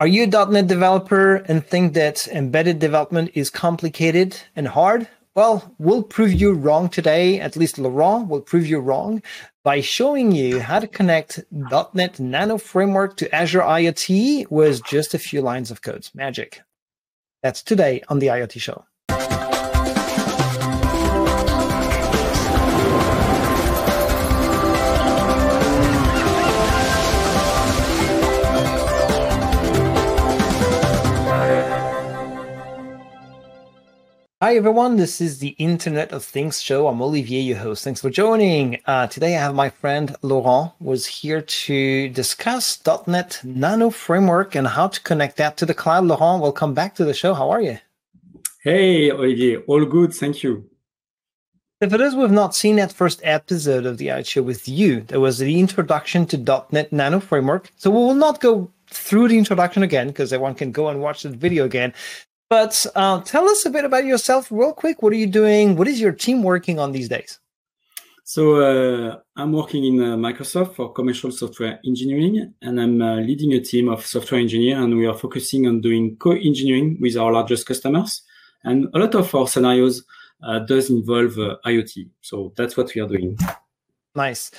Are you a .NET developer and think that embedded development is complicated and hard? Well, we'll prove you wrong today. At least Laurent will prove you wrong by showing you how to connect .NET Nano Framework to Azure IoT with just a few lines of code. Magic. That's today on the IoT Show. Hi, everyone. This is the Internet of Things show. I'm Olivier, your host. Thanks for joining. Uh, today, I have my friend Laurent was here to discuss .NET Nano Framework and how to connect that to the cloud. Laurent, welcome back to the show. How are you? Hey, Olivier. All good. Thank you. For those who have not seen that first episode of the IoT Show with you, there was the introduction to .NET Nano Framework. So we will not go through the introduction again because everyone can go and watch the video again. But uh, tell us a bit about yourself, real quick. What are you doing? What is your team working on these days? So uh, I'm working in uh, Microsoft for commercial software engineering, and I'm uh, leading a team of software engineers, and we are focusing on doing co-engineering with our largest customers. And a lot of our scenarios uh, does involve uh, IoT. So that's what we are doing. Nice.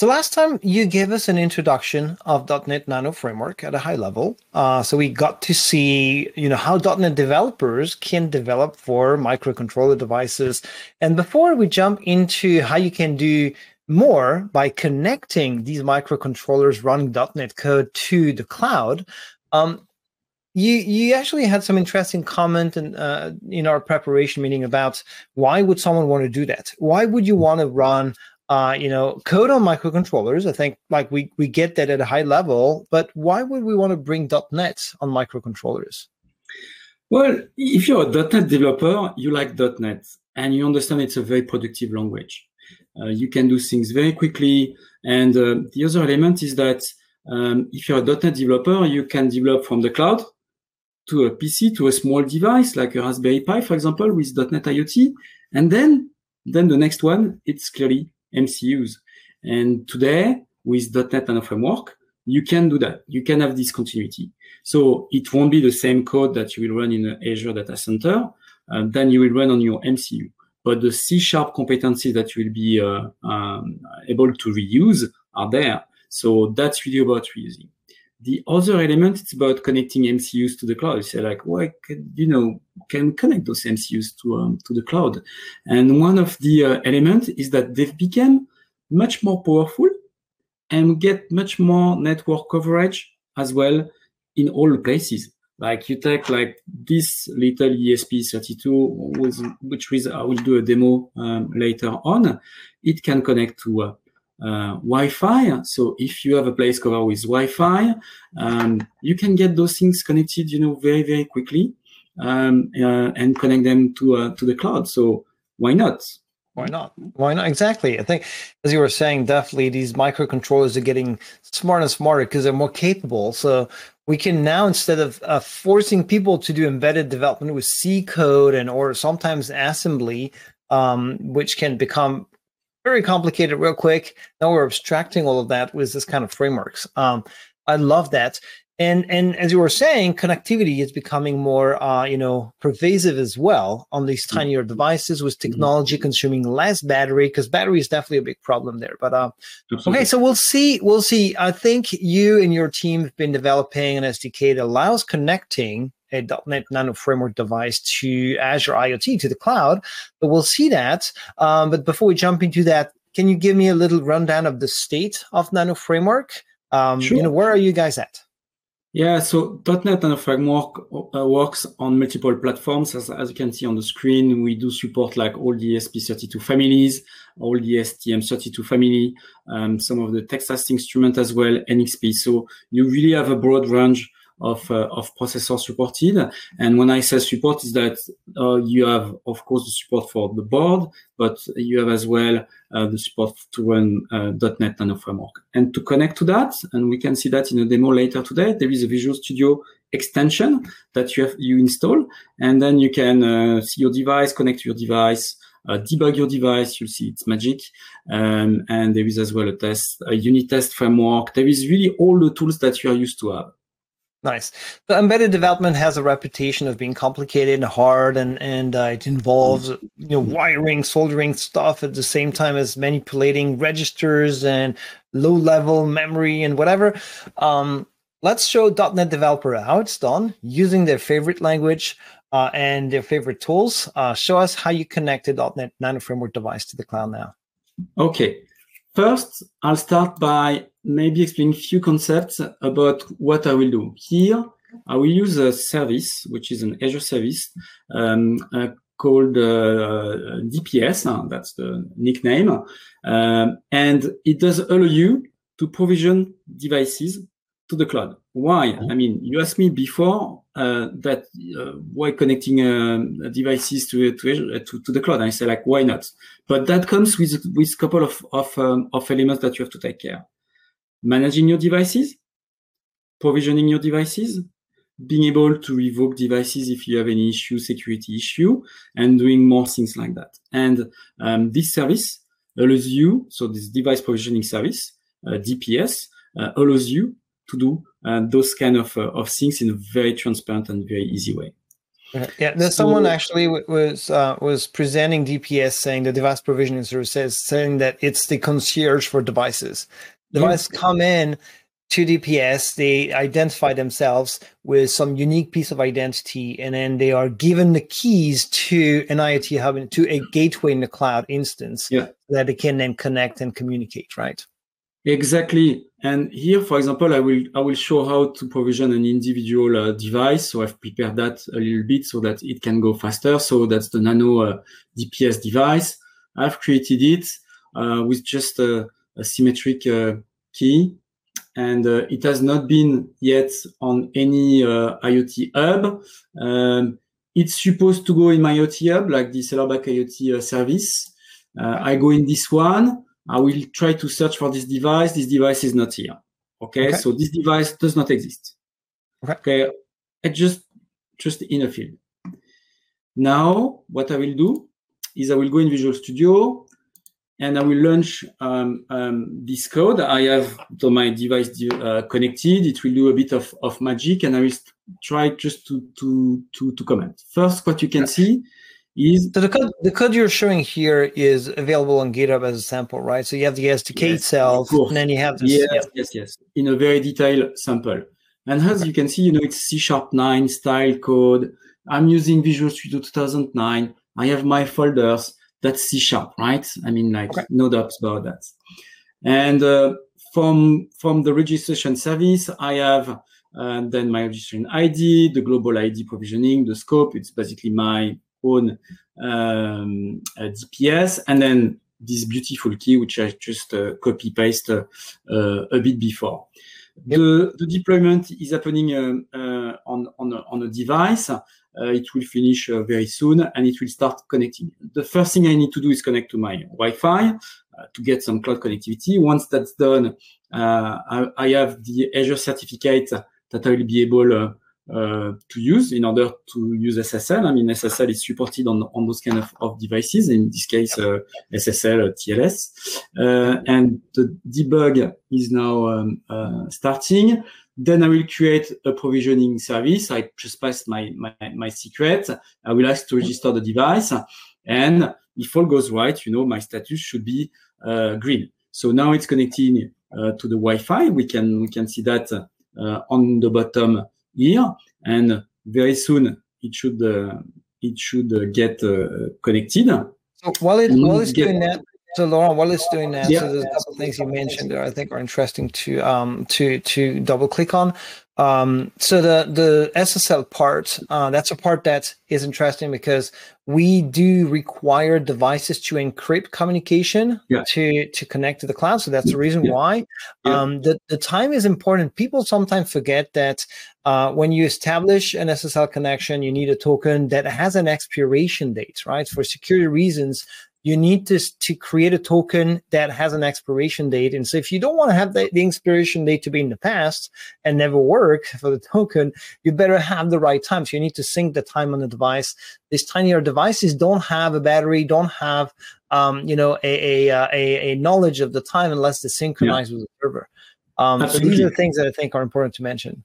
So last time you gave us an introduction of .NET Nano Framework at a high level. Uh, so we got to see, you know, how .NET developers can develop for microcontroller devices. And before we jump into how you can do more by connecting these microcontrollers running .NET code to the cloud, um, you you actually had some interesting comment in uh, in our preparation meeting about why would someone want to do that? Why would you want to run uh, you know, code on microcontrollers. I think like we we get that at a high level, but why would we want to bring .NET on microcontrollers? Well, if you're a .NET developer, you like .NET, and you understand it's a very productive language. Uh, you can do things very quickly, and uh, the other element is that um, if you're a .NET developer, you can develop from the cloud to a PC to a small device like a Raspberry Pi, for example, with .NET IoT, and then then the next one it's clearly MCUs. And today, with .NET Nano Framework, you can do that. You can have this continuity. So it won't be the same code that you will run in an Azure data center, uh, then you will run on your MCU. But the C sharp competencies that you will be uh, um, able to reuse are there. So that's really about reusing. The other element it's about connecting MCUs to the cloud. You say like, well, can, you know, can connect those MCUs to um, to the cloud. And one of the uh, elements is that they've become much more powerful and get much more network coverage as well in all places. Like you take like this little ESP32, which is I will do a demo um, later on. It can connect to uh, uh, Wi-Fi. So if you have a place covered with Wi-Fi, um, you can get those things connected, you know, very very quickly, um, uh, and connect them to uh, to the cloud. So why not? Why not? Why not? Exactly. I think, as you were saying, definitely these microcontrollers are getting smarter and smarter because they're more capable. So we can now, instead of uh, forcing people to do embedded development with C code and or sometimes assembly, um, which can become very complicated real quick. Now we're abstracting all of that with this kind of frameworks. Um, I love that. And and as you were saying, connectivity is becoming more uh, you know pervasive as well on these mm-hmm. tinier devices with mm-hmm. technology consuming less battery because battery is definitely a big problem there. But uh, okay, so we'll see. We'll see. I think you and your team have been developing an SDK that allows connecting a .NET Nano Framework device to Azure IoT to the cloud. But we'll see that. Um, but before we jump into that, can you give me a little rundown of the state of Nano Framework? Um, sure. You know, where are you guys at? Yeah, so .NET Nano Framework uh, works on multiple platforms. As, as you can see on the screen, we do support like all the ESP32 families, all the STM32 family, um, some of the Texas Instrument as well, NXP. So you really have a broad range of uh, of processor supported. And when I say support, is that uh, you have, of course, the support for the board, but you have as well uh, the support to run .NET Nano Framework. And to connect to that, and we can see that in a demo later today, there is a Visual Studio extension that you have you install, and then you can uh, see your device, connect to your device. Uh, debug your device, you'll see it's magic. Um, and there is as well a test, a unit test framework. There is really all the tools that you are used to have. Nice. The embedded development has a reputation of being complicated and hard, and and uh, it involves you know wiring, soldering stuff at the same time as manipulating registers and low level memory and whatever. Um, let's show .NET developer how it's done using their favorite language uh, and their favorite tools. Uh, show us how you connect a .NET Nano Framework device to the cloud now. Okay. First, I'll start by maybe explain a few concepts about what I will do. Here, I will use a service, which is an Azure service um, uh, called uh, DPS. Uh, that's the nickname. Um, and it does allow you to provision devices to the cloud. Why? Mm-hmm. I mean, you asked me before uh, that uh, why connecting uh, devices to, to, to to the cloud. And I say like, why not? But that comes with with a couple of of, um, of elements that you have to take care managing your devices, provisioning your devices, being able to revoke devices if you have any issue, security issue, and doing more things like that. And um, this service allows you, so this device provisioning service, uh, DPS, uh, allows you to do uh, those kind of, uh, of things in a very transparent and very easy way. Yeah, there's so, someone actually was uh, was presenting DPS saying the device provisioning service says saying that it's the concierge for devices. Devices yeah. come in to DPS, they identify themselves with some unique piece of identity, and then they are given the keys to an IoT hub, to a gateway in the cloud instance yeah. that they can then connect and communicate, right? Exactly. And here, for example, I will I will show how to provision an individual uh, device. So I've prepared that a little bit so that it can go faster. So that's the Nano uh, DPS device. I've created it uh, with just a a symmetric uh, key and uh, it has not been yet on any uh, IoT hub. Um, it's supposed to go in my IoT hub, like the Sellerback IoT service. I go in this one. I will try to search for this device. This device is not here. Okay, okay. so this device does not exist. Okay, okay. I just just in a field. Now, what I will do is I will go in Visual Studio and I will launch um, um, this code. I have to my device uh, connected. It will do a bit of, of magic, and I will try just to to to, to comment. First, what you can see is so the code the code you're showing here is available on GitHub as a sample, right? So you have the SDK yes, itself, and then you have this. Yes, yeah. yes, yes, in a very detailed sample. And as you can see, you know it's C sharp nine style code. I'm using Visual Studio 2009. I have my folders that's C sharp, right? I mean, like okay. no doubts about that. And uh, from from the registration service, I have uh, then my registration ID, the global ID provisioning, the scope. It's basically my own um, uh, DPS, and then this beautiful key, which I just uh, copy paste uh, a bit before. Yep. The, the deployment is happening uh, on, on, a, on a device. Uh, it will finish uh, very soon and it will start connecting. The first thing I need to do is connect to my Wi-Fi uh, to get some cloud connectivity. Once that's done, I, I, have the Azure certificate that I will be able uh, to use in order to use SSL. I mean, SSL is supported on, on those kind of, of devices, in this case, uh, SSL, TLS. Uh, and the debug is now um, starting. Then I will create a provisioning service. I just pass my, my, my secret. I will ask to register the device. And if all goes right, you know, my status should be uh, green. So now it's connecting uh, to the Wi-Fi. We can, we can see that uh, on the bottom here. And very soon it should, uh, it should uh, get uh, connected. So while, it, while it's doing that, so Laurent, while it's doing that, so there's a couple of things you mentioned that I think are interesting to um to to double click on. Um, so the the SSL part, uh, that's a part that is interesting because we do require devices to encrypt communication yeah. to to connect to the cloud. So that's the reason yeah. why. Um, the the time is important. People sometimes forget that uh, when you establish an SSL connection, you need a token that has an expiration date, right? For security reasons, you need to, to create a token that has an expiration date. And so if you don't want to have the, the expiration date to be in the past and never work for the token, you better have the right time. So you need to sync the time on the device. These tinier devices don't have a battery, don't have um, you know, a, a, uh, a, a, knowledge of the time unless they synchronize yeah. with the server. Um, so these are things that I think are important to mention.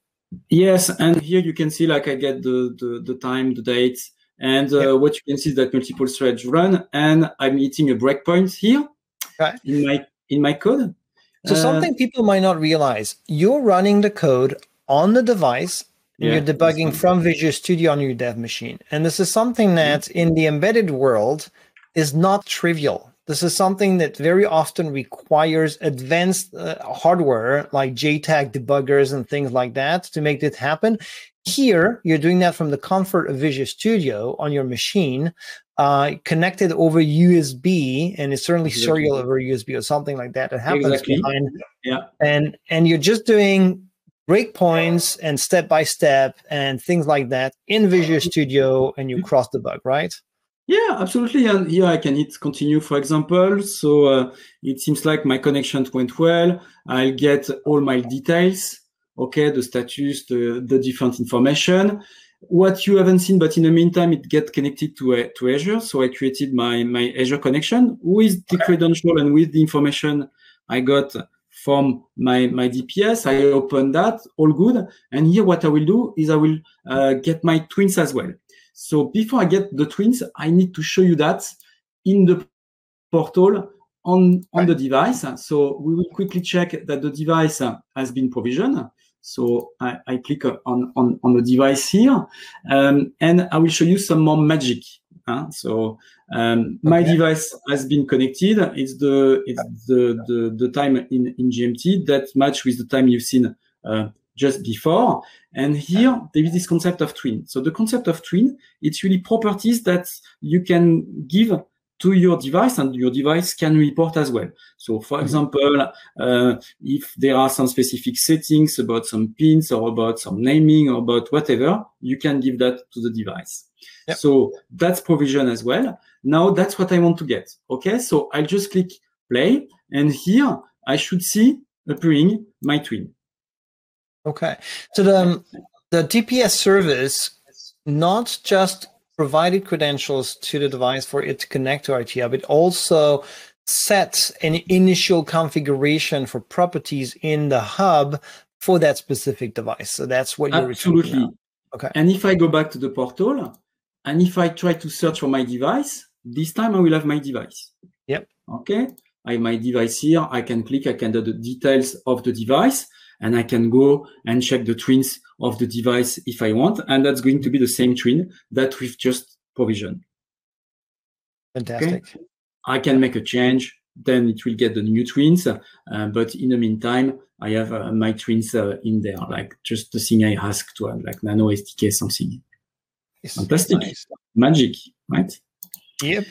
Yes, and here you can see like I get the the, the time, the date, and uh, what you can see is that multiple threads run, and I'm hitting a breakpoint here okay. in my in my code. So uh, something people might not realize: you're running the code on the device. Yeah, you're debugging from Visual Studio on your dev machine, and this is something that in the embedded world is not trivial. This is something that very often requires advanced uh, hardware like JTAG debuggers and things like that to make this happen. Here, you're doing that from the comfort of Visual Studio on your machine, uh, connected over USB, and it's certainly exactly. serial over USB or something like that. That happens exactly. behind. Yeah. And and you're just doing breakpoints and step by step and things like that in Visual Studio, and you cross the bug, right? Yeah, absolutely. And here I can hit continue, for example. So uh, it seems like my connection went well. I'll get all my details. Okay, the status, the, the different information. What you haven't seen, but in the meantime, it gets connected to, uh, to Azure. So I created my, my Azure connection with the credential and with the information I got from my, my DPS. I open that, all good. And here what I will do is I will uh, get my twins as well. So before I get the twins, I need to show you that in the portal on, on the device. So we will quickly check that the device has been provisioned. So I, I click on, on, on the device here, um, and I will show you some more magic. Huh? So um, my okay. device has been connected. It's the it's the, the, the time in, in GMT that match with the time you've seen uh, just before. And here there is this concept of twin. So the concept of twin, it's really properties that you can give to your device and your device can report as well. So for mm-hmm. example, uh, if there are some specific settings about some pins or about some naming or about whatever, you can give that to the device. Yep. So that's provision as well. Now that's what I want to get. Okay. So I'll just click play and here I should see appearing my twin. Okay. So the um, the DPS service not just provided credentials to the device for it to connect to IoT Hub, it also sets an initial configuration for properties in the hub for that specific device. So that's what you're absolutely okay. And if I go back to the portal, and if I try to search for my device, this time I will have my device. Yep. Okay. I have my device here. I can click. I can do the details of the device and I can go and check the twins of the device if I want. And that's going to be the same twin that we've just provisioned. Fantastic. Okay? I can make a change, then it will get the new twins. Uh, but in the meantime, I have uh, my twins uh, in there, like just the thing I asked to have, like Nano SDK something. It's Fantastic. Nice. Magic, right? Yep.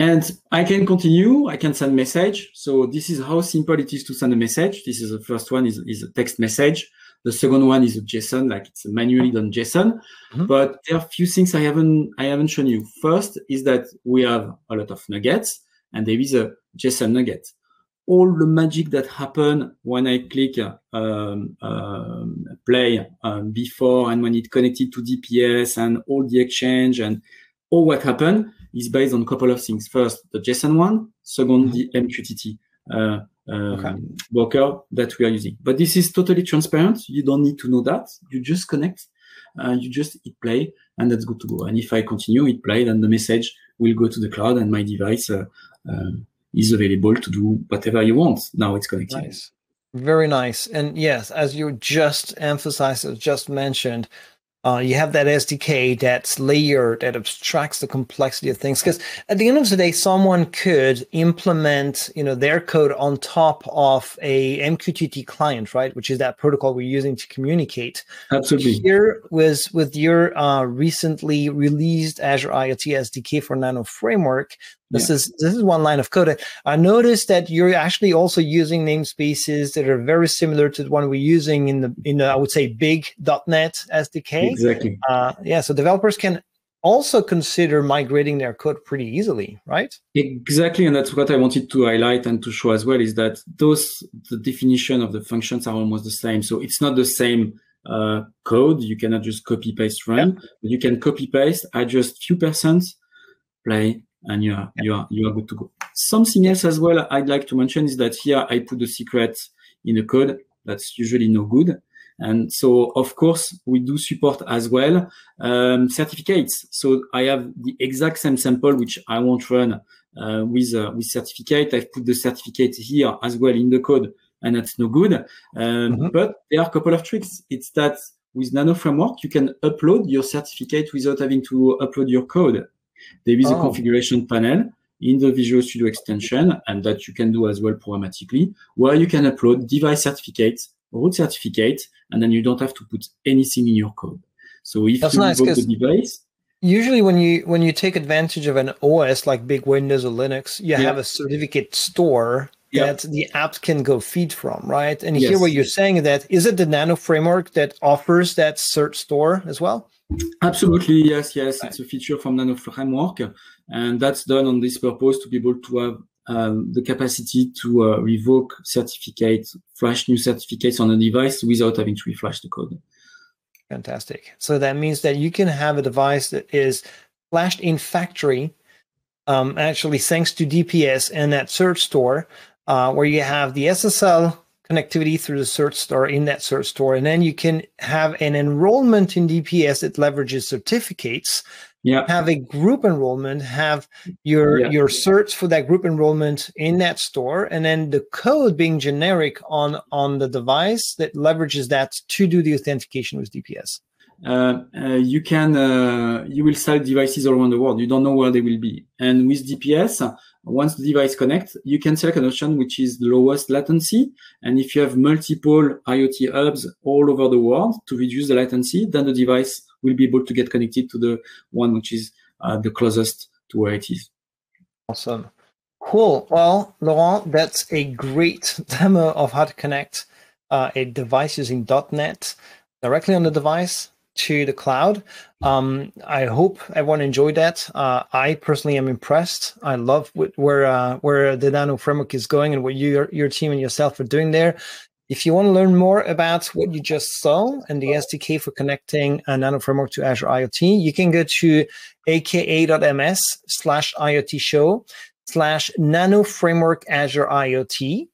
And I can continue, I can send message. So this is how simple it is to send a message. This is the first one is, is a text message. The second one is a JSON, like it's manually done JSON. Mm-hmm. But there are a few things I haven't I haven't shown you. First is that we have a lot of NuGets and there is a JSON NuGet. All the magic that happen when I click um, um, play um, before and when it connected to DPS and all the exchange and all what happened is based on a couple of things. First, the JSON one. Second, the MQTT uh, um, okay. worker that we are using. But this is totally transparent. You don't need to know that. You just connect. Uh, you just hit play, and that's good to go. And if I continue, hit play, then the message will go to the cloud, and my device uh, uh, is available to do whatever you want. Now it's connected. Nice. Very nice. And yes, as you just emphasized, just mentioned, uh, you have that SDK that's layered that abstracts the complexity of things. Because at the end of the day, someone could implement, you know, their code on top of a MQTT client, right? Which is that protocol we're using to communicate. Absolutely. Here was with your uh, recently released Azure IoT SDK for Nano framework. This yeah. is this is one line of code. I noticed that you're actually also using namespaces that are very similar to the one we're using in the in the, I would say big .NET SDK. Exactly. Uh, yeah, so developers can also consider migrating their code pretty easily, right? Exactly, and that's what I wanted to highlight and to show as well is that those the definition of the functions are almost the same. So it's not the same uh, code. You cannot just copy paste run. Yeah. You can copy paste, adjust few percent, play, and you are you are you are good to go. Something else as well I'd like to mention is that here I put the secret in the code. That's usually no good. And so, of course, we do support as well um, certificates. So I have the exact same sample, which I won't run uh, with uh, with certificate. I've put the certificate here as well in the code, and that's no good. Um, mm-hmm. But there are a couple of tricks. It's that with Nano Framework, you can upload your certificate without having to upload your code. There is oh. a configuration panel in the Visual Studio extension, and that you can do as well programmatically, where you can upload device certificate, root certificate, and then you don't have to put anything in your code. So if That's you nice, the device, usually when you when you take advantage of an OS like big Windows or Linux, you yeah. have a certificate store that the apps can go feed from, right? And yes. here what you're saying that is it the Nano framework that offers that cert store as well? Absolutely, yes, yes. It's a feature from Nano framework, and that's done on this purpose to be able to have um, the capacity to uh, revoke certificates, flash new certificates on a device without having to reflash the code. Fantastic. So that means that you can have a device that is flashed in factory, um, actually thanks to DPS and that cert store, uh, where you have the SSL connectivity through the cert store in that cert store, and then you can have an enrollment in DPS that leverages certificates yeah. have a group enrollment, have your yeah. your cert for that group enrollment in that store, and then the code being generic on on the device that leverages that to do the authentication with DPS. Uh, uh, you can uh, you will sell devices all around the world. You don't know where they will be, and with DPS, once the device connects, you can select an option which is the lowest latency. And if you have multiple IoT hubs all over the world to reduce the latency, then the device will be able to get connected to the one which is uh, the closest to where it is. Awesome. Cool. Well, Laurent, that's a great demo of how to connect uh, a device using .NET directly on the device to the cloud. Um, I hope everyone enjoyed that. Uh, I personally am impressed. I love where uh, where the Nano framework is going and what you, your team and yourself are doing there. If you want to learn more about what you just saw and the SDK for connecting a Nano Framework to Azure IoT, you can go to aka.ms slash IoT show slash Nano Framework Azure IoT.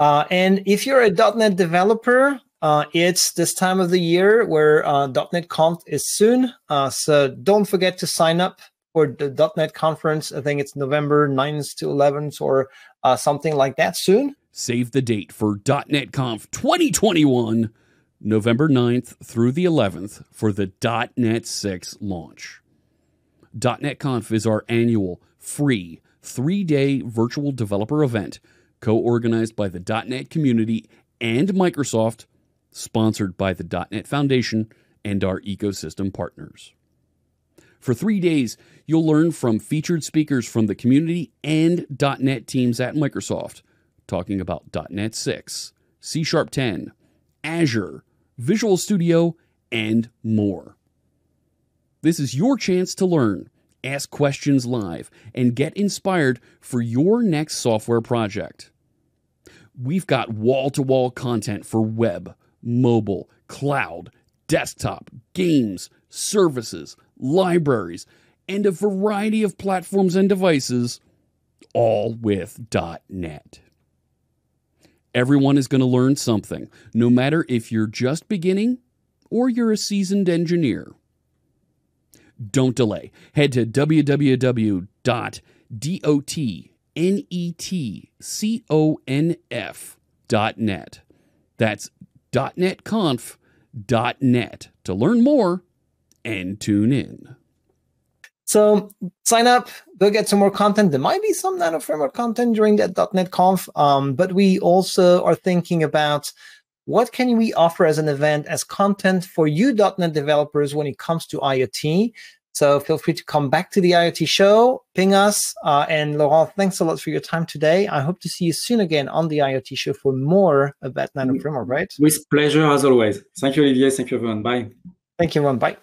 Uh, and if you're a .NET developer, uh, it's this time of the year where uh, .NET Conf is soon. Uh, so don't forget to sign up for the .NET conference. I think it's November 9th to 11th or uh, something like that soon. Save the date for .NET Conf 2021, November 9th through the 11th for the .NET 6 launch. .NET Conf is our annual free three-day virtual developer event co-organized by the .NET community and Microsoft, sponsored by the .NET Foundation and our ecosystem partners. For three days, you'll learn from featured speakers from the community and .NET teams at Microsoft – talking about .NET 6, C Sharp 10, Azure, Visual Studio, and more. This is your chance to learn, ask questions live, and get inspired for your next software project. We've got wall to wall content for web, mobile, cloud, desktop, games, services, libraries, and a variety of platforms and devices, all with .NET. Everyone is going to learn something, no matter if you're just beginning or you're a seasoned engineer. Don't delay. Head to www.dotnetconf.net. That's .netconf.net to learn more and tune in. So sign up, go get some more content. There might be some Nano Framework content during that .NET Conf, um, but we also are thinking about what can we offer as an event as content for you .NET developers when it comes to IoT. So feel free to come back to the IoT show, ping us. Uh, and Laurent, thanks a lot for your time today. I hope to see you soon again on the IoT show for more about Nano Framework, right? With pleasure, as always. Thank you, Olivier. Thank you, everyone. Bye. Thank you, everyone. Bye.